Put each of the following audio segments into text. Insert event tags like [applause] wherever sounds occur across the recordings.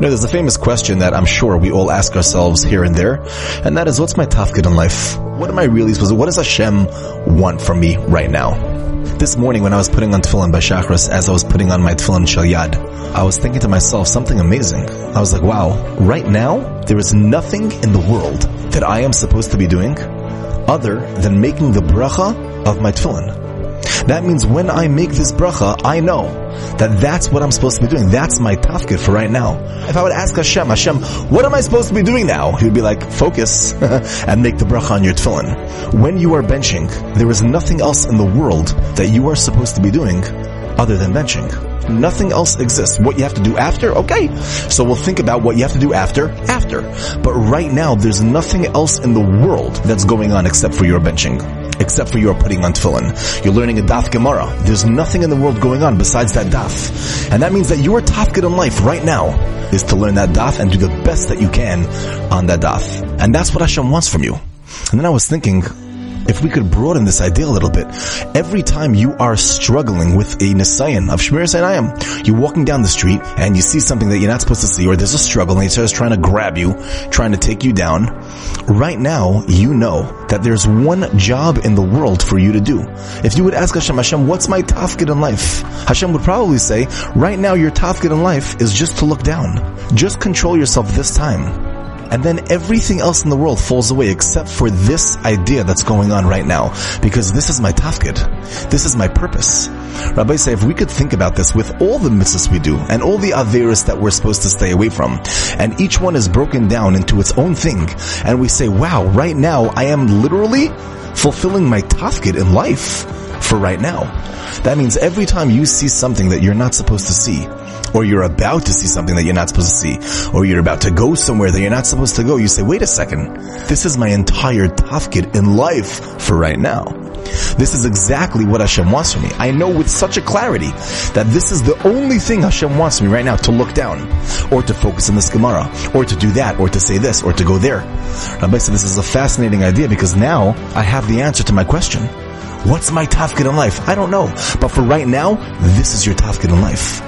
know, there's a famous question that I'm sure we all ask ourselves here and there, and that is, what's my tafkid in life? What am I really supposed to, what does Hashem want from me right now? This morning when I was putting on tefillin by Shachris, as I was putting on my tefillin shel yad, I was thinking to myself something amazing. I was like, wow, right now, there is nothing in the world that I am supposed to be doing other than making the bracha of my tefillin. That means when I make this bracha, I know that that's what I'm supposed to be doing. That's my tafkid for right now. If I would ask Hashem, Hashem, what am I supposed to be doing now? He would be like, focus [laughs] and make the bracha on your tefillin. When you are benching, there is nothing else in the world that you are supposed to be doing other than benching. Nothing else exists. What you have to do after? Okay. So we'll think about what you have to do after, after. But right now, there's nothing else in the world that's going on except for your benching. Except for your putting on tefillin. You're learning a daf Gemara. There's nothing in the world going on besides that daf. And that means that your tafkid in life right now is to learn that daf and do the best that you can on that daf. And that's what Hashem wants from you. And then I was thinking, if we could broaden this idea a little bit, every time you are struggling with a nisayan of Shmiras Einayim, you're walking down the street and you see something that you're not supposed to see, or there's a struggle and he starts trying to grab you, trying to take you down. Right now, you know that there's one job in the world for you to do. If you would ask Hashem, Hashem, what's my tafkid in life? Hashem would probably say, right now your tafkid in life is just to look down. Just control yourself this time and then everything else in the world falls away except for this idea that's going on right now. Because this is my tafkid. This is my purpose. Rabbosai, if we could think about this with all the mitzvahs we do and all the averis that we're supposed to stay away from, and each one is broken down into its own thing, and we say, wow, right now I am literally fulfilling my tafkid in life for right now. That means every time you see something that you're not supposed to see, or you're about to see something that you're not supposed to see, or you're about to go somewhere that you're not supposed to go, you say, wait a second, this is my entire tafkid in life for right now. This is exactly what Hashem wants from me. I know with such a clarity that this is the only thing Hashem wants me right now, to look down, or to focus on this Gemara, or to do that, or to say this, or to go there. Rabbosai this is a fascinating idea because now I have the answer to my question. What's my tafkid in life? I don't know. But for right now, this is your tafkid in life.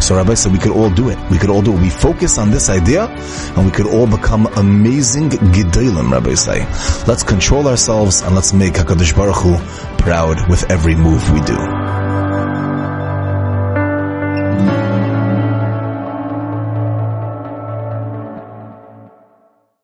So Rabbosai we could all do it. We could all do it. We focus on this idea and we could all become amazing gedolim, Rabbosai. Let's control ourselves and let's make HaKadosh Baruch Hu proud with every move we do.